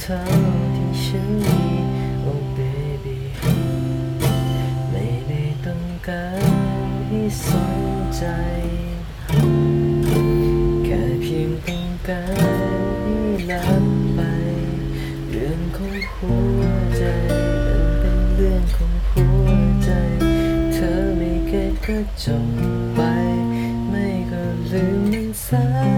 เท่าที่ฉันมี Oh baby ไม่ได้ต้องการให้สนใจ แค่เพียงต้องการให้ลับไป เรื่องของหัวใจมันเป็นเรื่องของหัวใจ เธอไม่เก็ตก็จบไป ไม่กลืมมันซะ